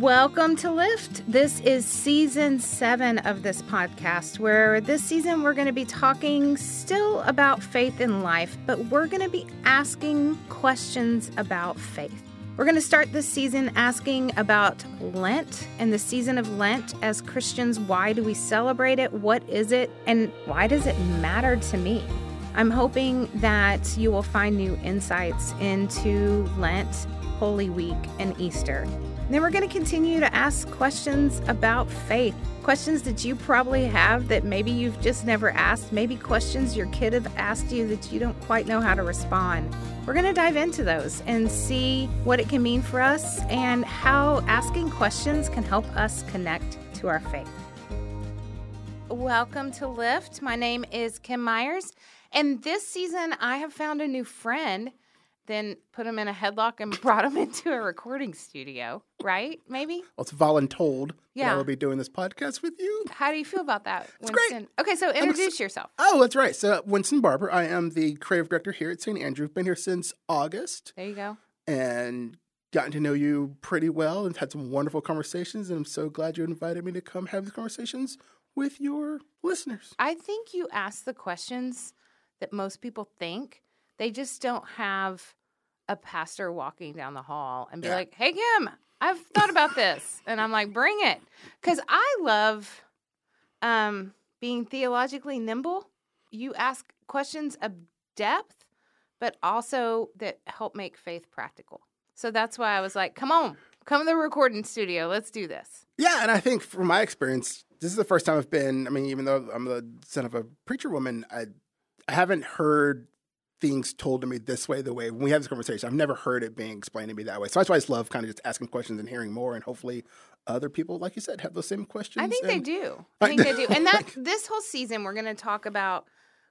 Welcome to Lift. This is season seven of this podcast, where this season we're going to be talking still about faith in life, but we're going to be asking questions about faith. We're going to start this season asking about Lent and the season of Lent as Christians. Why do we celebrate it? What is it? And why does it matter to me? I'm hoping that you will find new insights into Lent, Holy Week, and Easter. Then we're going to continue to ask questions about faith, questions that you probably have that maybe you've just never asked, maybe questions your kid have asked you that you don't quite know how to respond. We're going to dive into those and see what it can mean for us and how asking questions can help us connect to our faith. Welcome to Lift. My name is Kim Meyers, and this season I have found a new friend then put him in a headlock and brought him into a recording studio, right? Maybe? Well, it's voluntold that Yeah. I will be doing this podcast with you. How do you feel about that, It's Winston? great. Okay, so introduce yourself. Oh, that's right. So, Winston Barber, I am the creative director here at St. Andrew. Been here since August There you go. and gotten to know you pretty well and had some wonderful conversations. And I'm so glad you invited me to come have these conversations with your listeners. I think you ask the questions that most people think. They just don't have a pastor walking down the hall and be Yeah. like, hey, Kim, I've thought about this. and I'm like, bring it. Because I love um, being theologically nimble. You ask questions of depth, but also that help make faith practical. So that's why I was like, come on, come to the recording studio. Let's do this. Yeah, and I think from my experience, this is the first time I've been. I mean, even though I'm the son of a preacher woman, I, I haven't heard things told to me this way. The way when we have this conversation, I've never heard it being explained to me that way. So that's why I just love kind of just asking questions and hearing more, and hopefully, other people, like you said, have those same questions. I think they do. I I- think they do. And that this whole season, we're going to talk about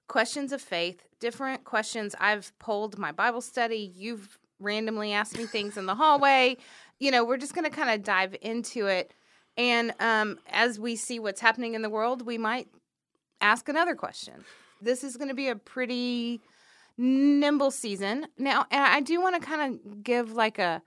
questions of faith, different questions. I've polled my Bible study. You've randomly asked me things in the hallway. You know, we're just going to kind of dive into it. And um, as we see what's happening in the world, we might ask another question. This is going to be a pretty nimble season. Now, and I do want to kind of give like a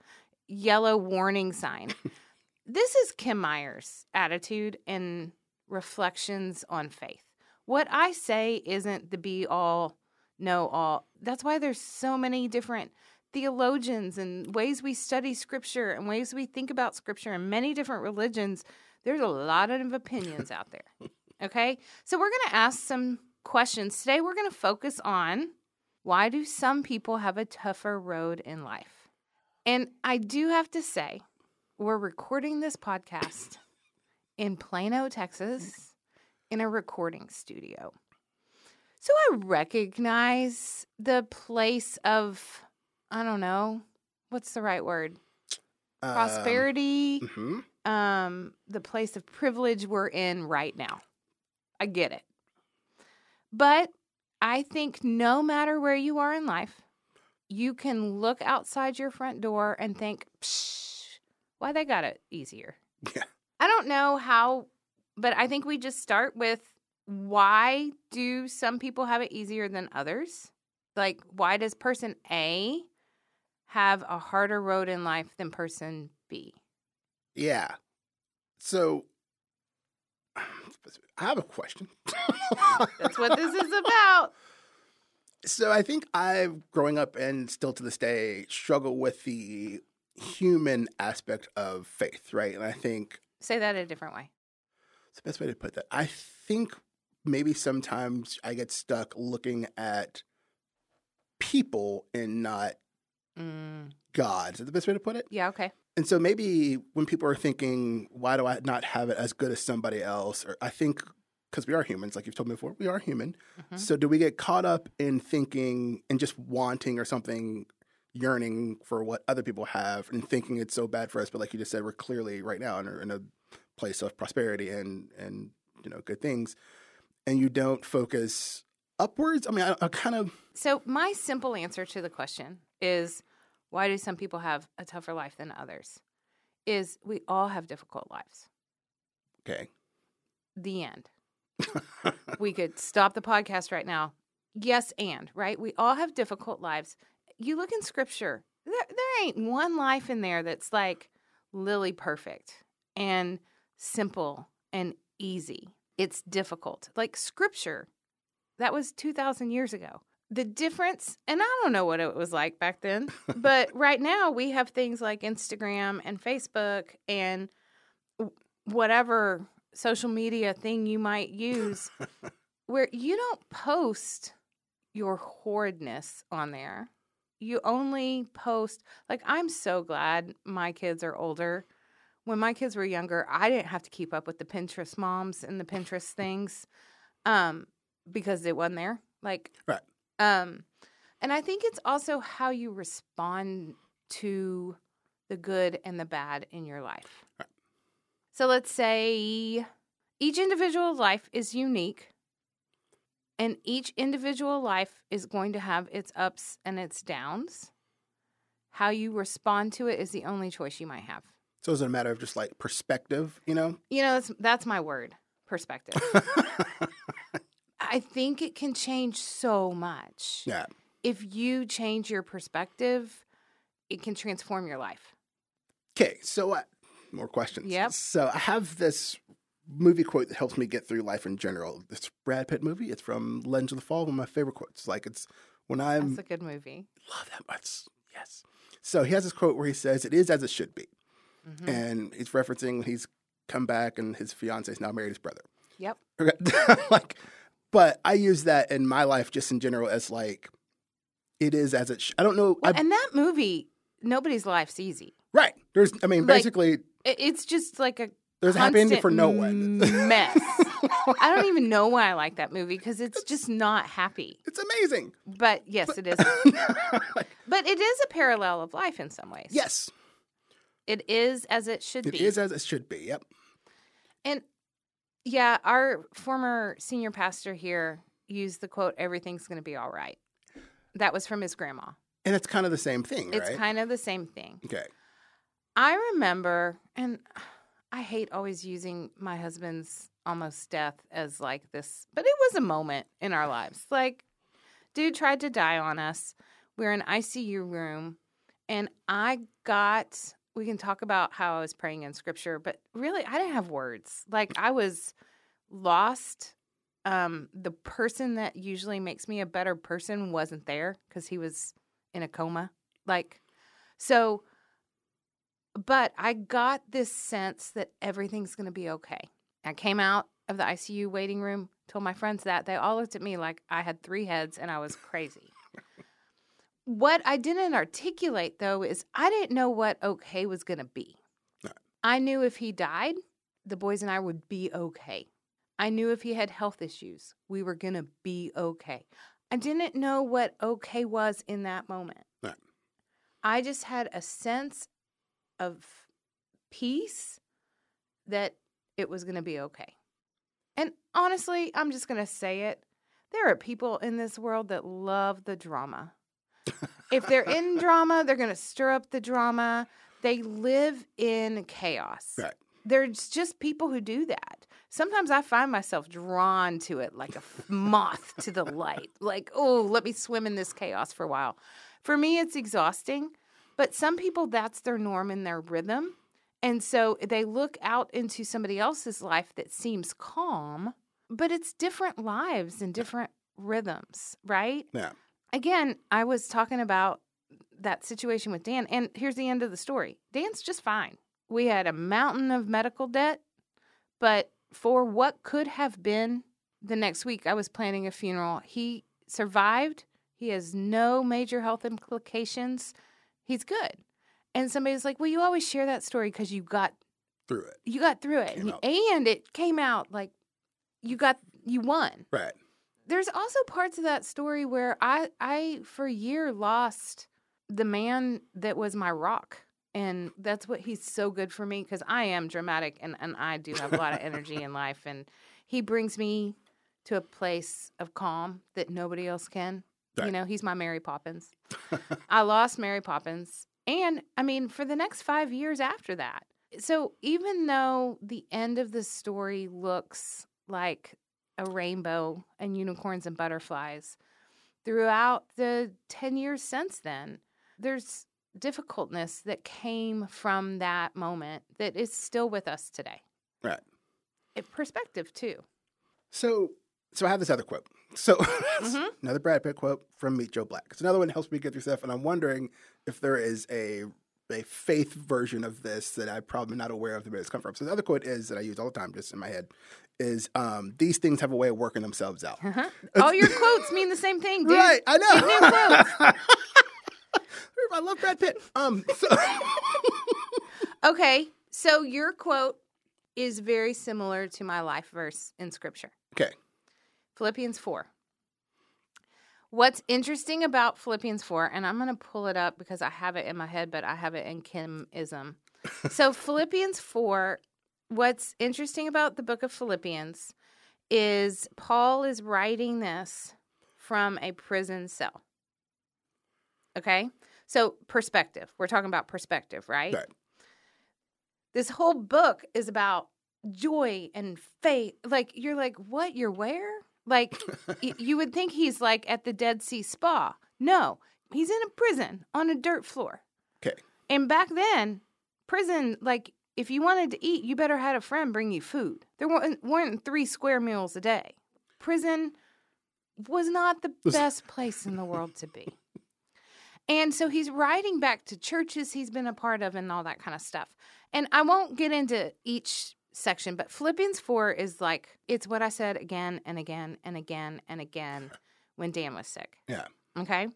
yellow warning sign. this is Kim Meyers' attitude and reflections on faith. What I say isn't the be all, know all. That's why there's so many different theologians and ways we study scripture and ways we think about scripture in many different religions. There's a lot of opinions out there. Okay? So we're going to ask some questions. Today we're going to focus on why do some people have a tougher road in life? And I do have to say, we're recording this podcast in Plano, Texas, in a recording studio. So I recognize the place of, I don't know, what's the right word? Um, Prosperity, mhm. um, the place of privilege we're in right now. I get it. But I think no matter where you are in life, you can look outside your front door and think, Psh, why they got it easier. Yeah. I don't know how, but I think we just start with why do some people have it easier than others? Like, why does person A have a harder road in life than person B? Yeah. So I have a question. That's what this is about. So I think I've growing up and still to this day struggle with the human aspect of faith, right? And I think Say that a different way. it's the best way to put that. I think maybe sometimes I get stuck looking at people and not Mm, God. Is that the best way to put it? yeah, okay. And so maybe when people are thinking, why do I not have it as good as somebody else? Or I think because we are humans, like you've told me before, we are human. Mhm. So do we get caught up in thinking and just wanting or something, yearning for what other people have and thinking it's so bad for us? But like you just said, we're clearly right now in a, in a place of prosperity and and you know good things, and you don't focus upwards. I mean, I, I kind of So, my simple answer to the question is why do some people have a tougher life than others? Is we all have difficult lives. okay. The end. we could stop the podcast right now. Yes, and, right? We all have difficult lives. You look in scripture, there, there ain't one life in there that's like lily perfect and simple and easy. It's difficult. Like scripture, that was 2,000 years ago. The difference, and I don't know what it was like back then, but right now we have things like Instagram and Facebook and whatever social media thing you might use where you don't post your horridness on there. You only post, like, I'm so glad my kids are older. When my kids were younger, I didn't have to keep up with the Pinterest moms and the Pinterest things um, because it wasn't there. Like, Right. Um, and I think it's also how you respond to the good and the bad in your life. Right. So let's say each individual life is unique, and each individual life is going to have its ups and its downs. How you respond to it is the only choice you might have. So is it a matter of just like perspective, you know? You know, that's, that's my word perspective. I think it can change so much. yeah. If you change your perspective, it can transform your life. Okay, so uh, more questions. Yep. So I have this movie quote that helps me get through life in general. This Brad Pitt movie. It's from Legends of the Fall. One of my favorite quotes. Like it's when I'm That's a good movie. love that much. Yes. So he has this quote where he says, "It is as it should be," Mhm. and he's referencing when he's come back and his fiance is now married his brother. Yep. Okay. like, but I use that in my life just in general as like, it is as it. Sh- I don't know. Well, I, and that movie, nobody's life's easy. right. There's. I mean, Like, basically, it's just like a there's a happy ending for no one. mess. I don't even know why I like that movie because it's just not happy. it's amazing. But yes, it is. But it is a parallel of life in some ways. yes, It is as it should it be. It is as it should be. Yep. And yeah, our former senior pastor here used the quote, everything's going to be all right. That was from his grandma. And it's kind of the same thing, It's kind of the same thing. okay. I remember, and I hate always using my husband's almost death as like this, but it was a moment in our lives. Like, dude tried to die on us. We are in ICU room, and I got. We can talk about how I was praying in scripture, but really, I didn't have words. Like, I was lost. Um, the person that usually makes me a better person wasn't there because he was in a coma. Like, so but I got this sense that everything's going to be okay. I came out of the ICU waiting room, told my friends that. They all looked at me like I had three heads and I was crazy. What I didn't articulate, though, is I didn't know what okay was going to be. I knew if he died, the boys and I would be okay. I knew if he had health issues, we were going to be okay. I didn't know what okay was in that moment. Right. I just had a sense of peace that it was going to be okay. And honestly, I'm just going to say it. There are people in this world that love the drama. If they're in drama, they're going to stir up the drama. They live in chaos. Right. There's just people who do that. Sometimes I find myself drawn to it like a moth to the light. Like, oh, let me swim in this chaos for a while. For me, it's exhausting, but some people, that's their norm and their rhythm. And so they look out into somebody else's life that seems calm, but it's different lives and different rhythms, right? Yeah. Again, I was talking about that situation with Dan, and here's the end of the story Dan's just fine. We had a mountain of medical debt, but for what could have been the next week, I was planning a funeral. He survived. He has no major health implications. He's good. And somebody's like, "Well, you always share that story because you got Through it. you got through it, and, and it came out like you got you won." Right. There's also parts of that story where I I for a year lost the man that was my rock. And that's what he's so good for me because I am dramatic and, and I do have a lot of energy in life. And he brings me to a place of calm that nobody else can. You know, he's my Mary Poppins. I lost Mary Poppins. And I mean, for the next five years after that. So even though the end of the story looks like a rainbow and unicorns and butterflies, throughout the 10 years since then, there's difficultness that came from that moment that is still with us today. Right. It, perspective too. So, so I have this other quote. So, Mhm. another Brad Pitt quote from Meet Joe Black. It's another one that helps me get through stuff, and I'm wondering if there is a a faith version of this that I'm probably not aware of the where it's come from. So the other quote is that I use all the time, just in my head, is um, these things have a way of working themselves out. Uh-huh. All your quotes mean the same thing, dude. Right, I know. I love Brad Pitt. Um, so, Okay, so your quote is very similar to my life verse in scripture. okay, Philippians 4. What's interesting about Philippians 4, and I'm going to pull it up because I have it in my head, but I have it in Kimism. so, Philippians 4, what's interesting about the book of Philippians is Paul is writing this from a prison cell. Okay? So, perspective. We're talking about perspective, right? Right. This whole book is about joy and faith. Like, you're like, what? You're where? Like, y- you would think he's like at the Dead Sea Spa. No, he's in a prison on a dirt floor. okay, And back then, prison, like, if you wanted to eat, you better had a friend bring you food. There weren't, uh, weren't three square meals a day. Prison was not the best place in the world to be. And so he's writing back to churches he's been a part of and all that kind of stuff. And I won't get into each section, but Philippians 4 is like, it's what I said again and again and again and again when Dan was sick. yeah, Okay.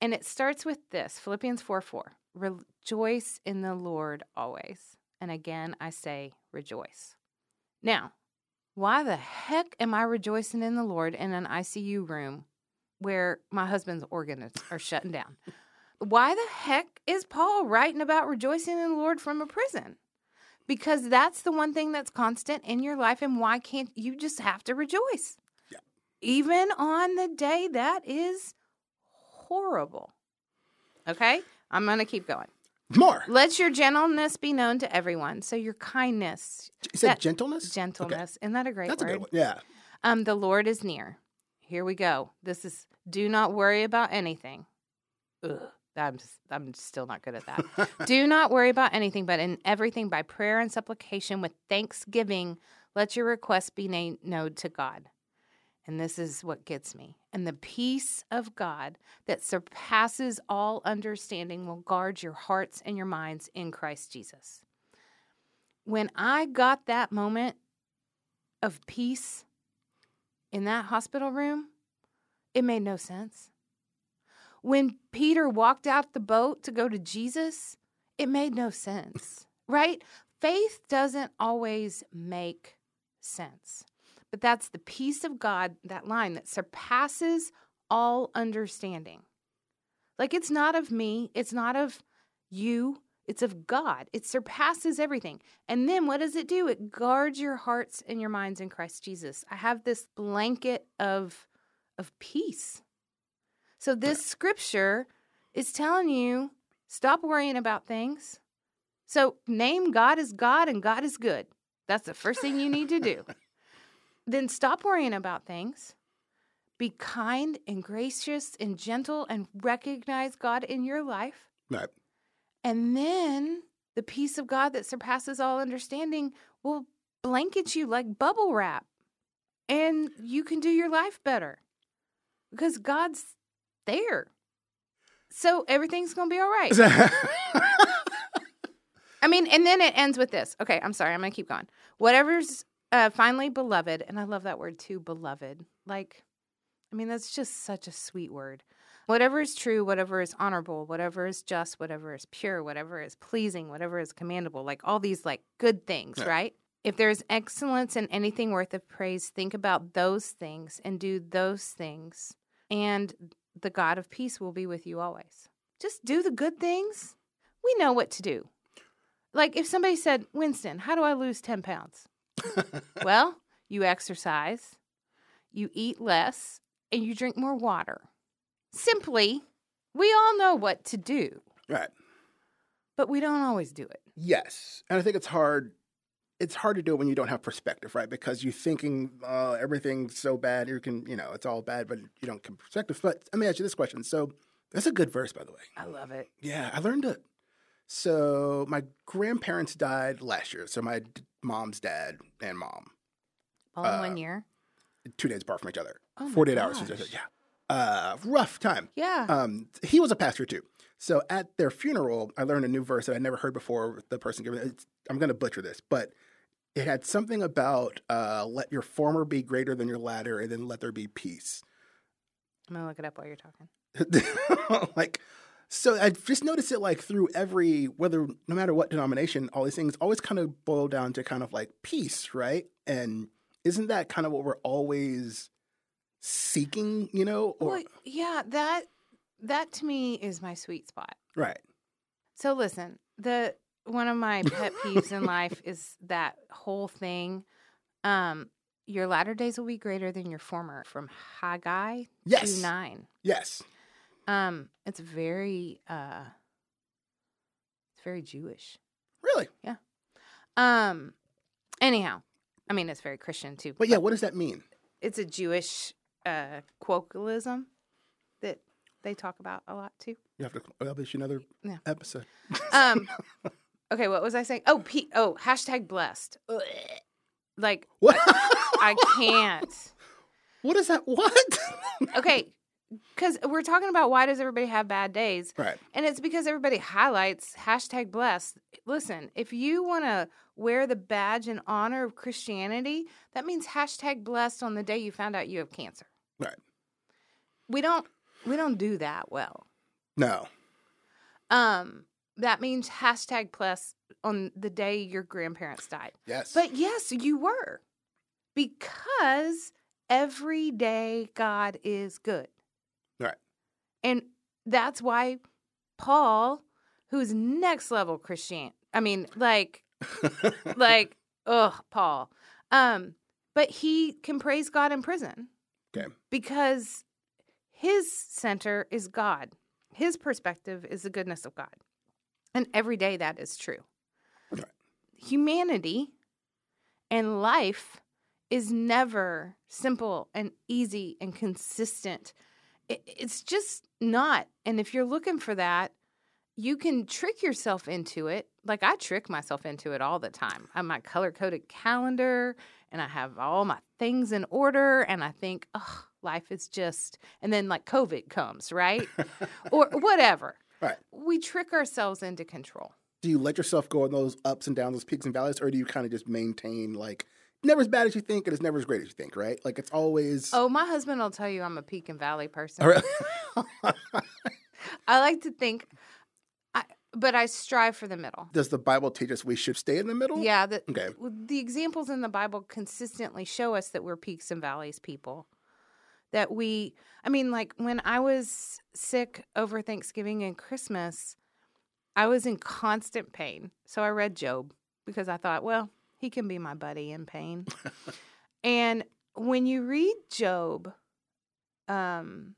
And it starts with this Philippians 4 4. Rejoice in the Lord always. And again, I say rejoice. Now, why the heck am I rejoicing in the Lord in an ICU room where my husband's organs are shutting down? Why the heck is Paul writing about rejoicing in the Lord from a prison? Because that's the one thing that's constant in your life. And why can't you just have to rejoice? Yeah. Even on the day that is horrible. Okay? I'm going to keep going. more. Let your gentleness be known to everyone. So your kindness, You said that- gentleness. Okay. gentleness. Isn't that a great That's a word? good one. Yeah. Um, the Lord is near. Here we go. This is do not worry about anything. Ugh, I'm just, I'm still not good at that. do not worry about anything, but in everything by prayer and supplication with thanksgiving, let your requests be na- known to God. And this is what gets me. And the peace of God that surpasses all understanding will guard your hearts and your minds in Christ Jesus. When I got that moment of peace in that hospital room, it made no sense. When Peter walked out the boat to go to Jesus, it made no sense, right? Faith doesn't always make sense. But that's the peace of God, that line that surpasses all understanding. Like it's not of me, it's not of you, it's of God. It surpasses everything. And then what does it do? It guards your hearts and your minds in Christ Jesus. I have this blanket of of peace. So this scripture is telling you stop worrying about things. So name God as God and God is good. That's the first thing you need to do. then stop worrying about things. Be kind and gracious and gentle and recognize God in your life. Right. And then the peace of God that surpasses all understanding will blanket you like bubble wrap. And you can do your life better because God's there. So everything's going to be all right. I mean, and then it ends with this. Okay, I'm sorry. I'm going to keep going. Whatever's uh, finally beloved, and I love that word too, beloved. Like, I mean, that's just such a sweet word. Whatever is true, whatever is honorable, whatever is just, whatever is pure, whatever is pleasing, whatever is commendable, like all these like good things, Yeah. right? If there's excellence in anything worth of praise, think about those things and do those things, and the God of peace will be with you always. Just do the good things. We know what to do. Like if somebody said, Winston, how do I lose 10 pounds? well, you exercise, you eat less, and you drink more water. Simply, we all know what to do, right. but we don't always do it. Yes, and I think it's hard. It's hard to do it when you don't have perspective, right? Because you're thinking uh, everything's so bad. You can, you know, it's all bad, but you don't have perspective. But let me ask you this question: So, That's a good verse, by the way. I love it. Yeah, I learned it. So my grandparents died last year. So my d- mom's dad and mom, All in Uh, one year. two days apart from each other, Oh my 48 hours. gosh. Yeah. Uh, rough time. Yeah. Um, he was a pastor too. So at their funeral, I learned a new verse that I never heard before. The person giving it, I'm going to butcher this, but it had something about uh, let your former be greater than your latter, and then let there be peace. I'm gonna look it up while you're talking. like, so I just noticed it like through every whether no matter what denomination, all these things always kind of boil down to kind of like peace, right? And isn't that kind of what we're always seeking? You know, or Well, yeah, that that to me is my sweet spot. right? So listen, the one of my pet peeves in life is that whole thing. Um, your latter days will be greater than your former. From Haggai Yes, nine. yes. Um, it's very uh, it's very Jewish. Really? Yeah. Um, anyhow, I mean it's very Christian too. But yeah, what does that mean? it's a Jewish uh colloquialism that they talk about a lot too. You have to publish another Yeah. episode. Um, okay, what was I saying? Oh, P- oh, hashtag blessed. Ugh. Like What? I can't. what is that? What? Okay, because we're talking about why does everybody have bad days, right. and it's because everybody highlights hashtag blessed. Listen, if you want to wear the badge in honor of Christianity, that means hashtag blessed on the day you found out you have cancer. Right. We don't we don't do that well. No. Um, that means hashtag plus on the day your grandparents died. Yes. But yes, you were. Because every day God is good. Right. And that's why Paul, who's next level Christian, I mean, like, like, ugh, Paul. Um, but he can praise God in prison. Okay. Because his center is God. His perspective is the goodness of God. And every day that is true. Right. Humanity and life is never simple and easy and consistent. It, it's just not. And if you're looking for that, you can trick yourself into it. Like I trick myself into it all the time. I have my color coded calendar and I have all my things in order. And I think, oh, life is just, and then like COVID comes, right? or whatever. Right. We trick ourselves into control. do you let yourself go on those ups and downs, those peaks and valleys, or do you kind of just maintain like never as bad as you think and it's never as great as you think, right? Like it's always. Oh, my husband will tell you I'm a peak and valley person. All right. I like to think, I, but I strive for the middle. Does the Bible teach us we should stay in the middle? Yeah, the, Okay. the examples in the Bible consistently show us that we're peaks and valleys people. That we, I mean, like when I was sick over Thanksgiving and Christmas, I was in constant pain. So I read Job because I thought, well, he can be my buddy in pain. and when you read Job, um,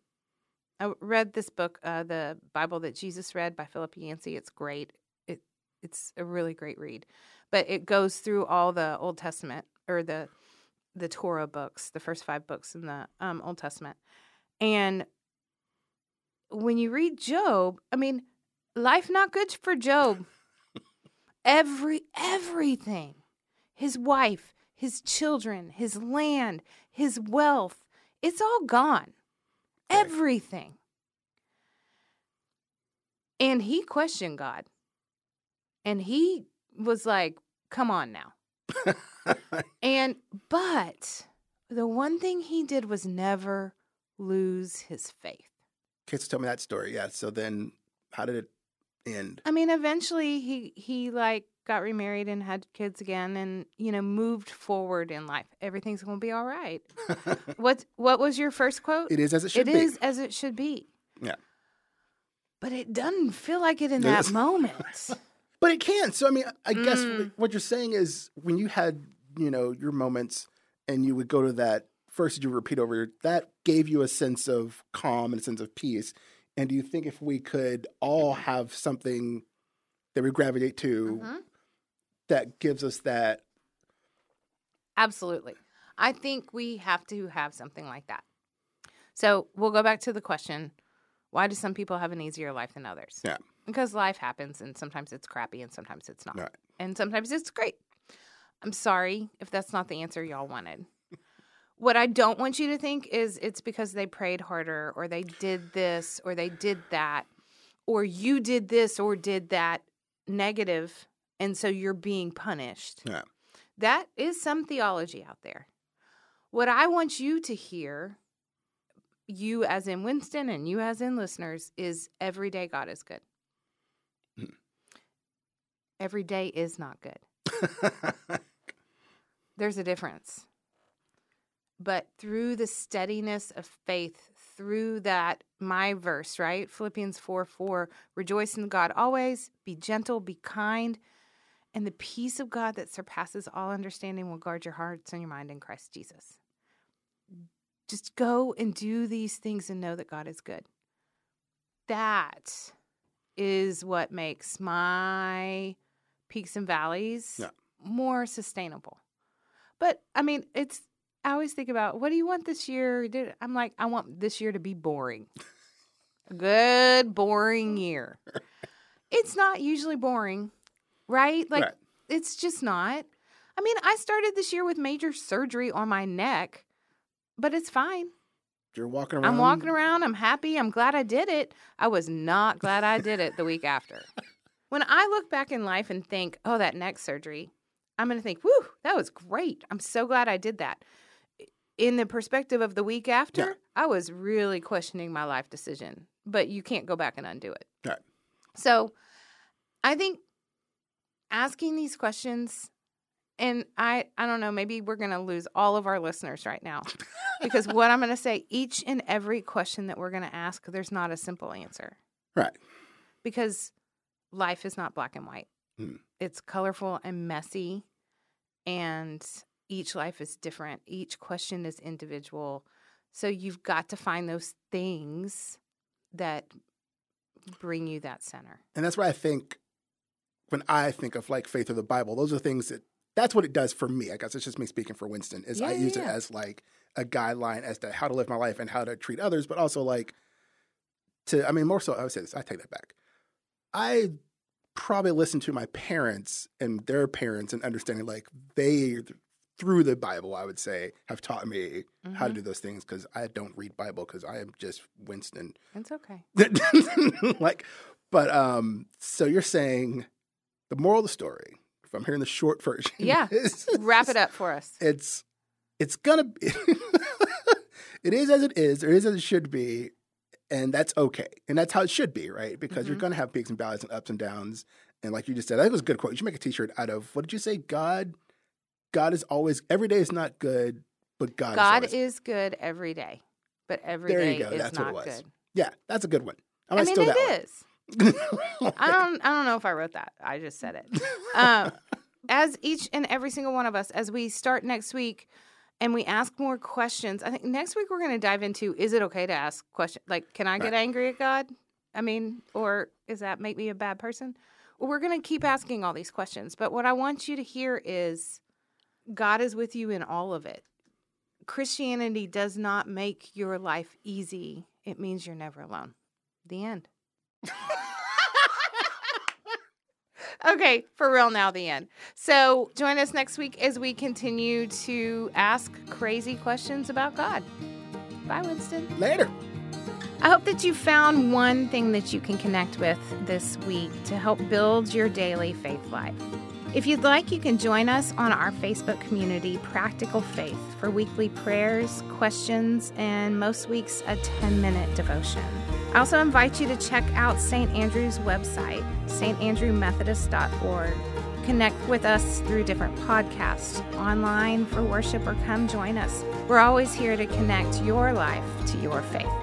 I read this book, uh, the Bible that Jesus read by Philip Yancey. It's great. It it's a really great read, but it goes through all the Old Testament or the the Torah books, the first five books in the um, Old Testament, and when you read Job, I mean, life not good for Job. Every everything, his wife, his children, his land, his wealth, it's all gone. Right. Everything. And he questioned God. And he was like, come on now. And, but the one thing he did was never lose his faith. Okay, so tell me that story. Yeah. So then, how did it end? I mean, eventually he, he like got remarried and had kids again and, you know, moved forward in life. Everything's going to be all right. what, what was your first quote? it is as it should It be. is as it should be. Yeah. But it doesn't feel like it in It that is. moment. But it can. So I mean, I guess Mm. what- what you're saying is when you had, you know, your moments and you would go to that first you repeat over that gave you a sense of calm and a sense of peace. And do you think if we could all have something that we gravitate to Mhm. that gives us that Absolutely. I think we have to have something like that. So we'll go back to the question Why do some people have an easier life than others? Yeah. Because life happens and sometimes it's crappy and sometimes it's not. Right. And sometimes it's great. I'm sorry if that's not the answer y'all wanted. what I don't want you to think is it's because they prayed harder or they did this or they did that or you did this or did that negative and so you're being punished. Yeah. That is some theology out there. What I want you to hear, you as in Winston and you as in listeners, is every day God is good. Hmm. Every day is not good. There's a difference. But through the steadiness of faith, through that, my verse, right? Philippians 4 4, rejoice in God always, be gentle, be kind, and the peace of God that surpasses all understanding will guard your hearts and your mind in Christ Jesus. Just go and do these things and know that God is good. That is what makes my peaks and valleys Yeah. more sustainable. But I mean, it's I always think about what do you want this year? I'm like, I want this year to be boring. A good boring year. It's not usually boring, right? Like Right. it's just not. I mean, I started this year with major surgery on my neck, but it's fine. You're walking around. I'm walking around. I'm happy. I'm glad I did it. I was not glad I did it the week after. When I look back in life and think, oh, that neck surgery, I'm going to think, whew, that was great. I'm so glad I did that. In the perspective of the week after, Yeah. I was really questioning my life decision, but you can't go back and undo it. Right. So I think asking these questions, and I, I don't know, maybe we're going to lose all of our listeners right now because what I'm going to say, each and every question that we're going to ask, there's not a simple answer Right. because life is not black and white. Mm. It's colorful and messy, and each life is different. Each question is individual. So you've got to find those things that bring you that center. And that's why I think when I think of like faith or the Bible, those are things that that's what it does for me. I guess it's just me speaking for Winston. Is I Yeah, use yeah, it as like a guideline as to how to live my life and how to treat others, but also like to. I mean, more so. I would say this. I take that back. I probably listen to my parents and their parents and understanding like they through the Bible. I would say have taught me how to Mhm. do those things because I don't read Bible because I am just Winston It's okay. like but um so you're saying the moral of the story if i'm hearing the short version Yeah. is- Wrap it up for us. it's it's gonna be it is as it is or is as it should be and that's okay and that's how it should be right because you're Mhm. gonna have peaks and valleys and ups and downs and like you just said that was a good quote you should make a t-shirt out of what did you say god god is always every day is not good but god, God is, is good every day, but every There day you go. is That's what not it was. good. yeah that's a good one i, I mean, steal it is. I don't. I don't know if I wrote that. I just said it. Um, as each and every single one of us, as we start next week, and we ask more questions. I think next week we're going to dive into: Is it okay to ask questions? Like, can I get Right. angry at God? I mean, or is that make me a bad person? We're going to keep asking all these questions. But what I want you to hear is, God is with you in all of it. Christianity does not make your life easy. It means you're never alone. The end. Okay, for real now, the end. So join us next week as we continue to ask crazy questions about God. Bye, Winston. later I hope that you found one thing that you can connect with this week to help build your daily faith life. If you'd like, you can join us on our Facebook community, Practical Faith, for weekly prayers, questions, and most weeks a 10 minute devotion. I also invite you to check out St. Andrew's website, standrewmethodist.org. Connect with us through different podcasts, online for worship, or come join us. We're always here to connect your life to your faith.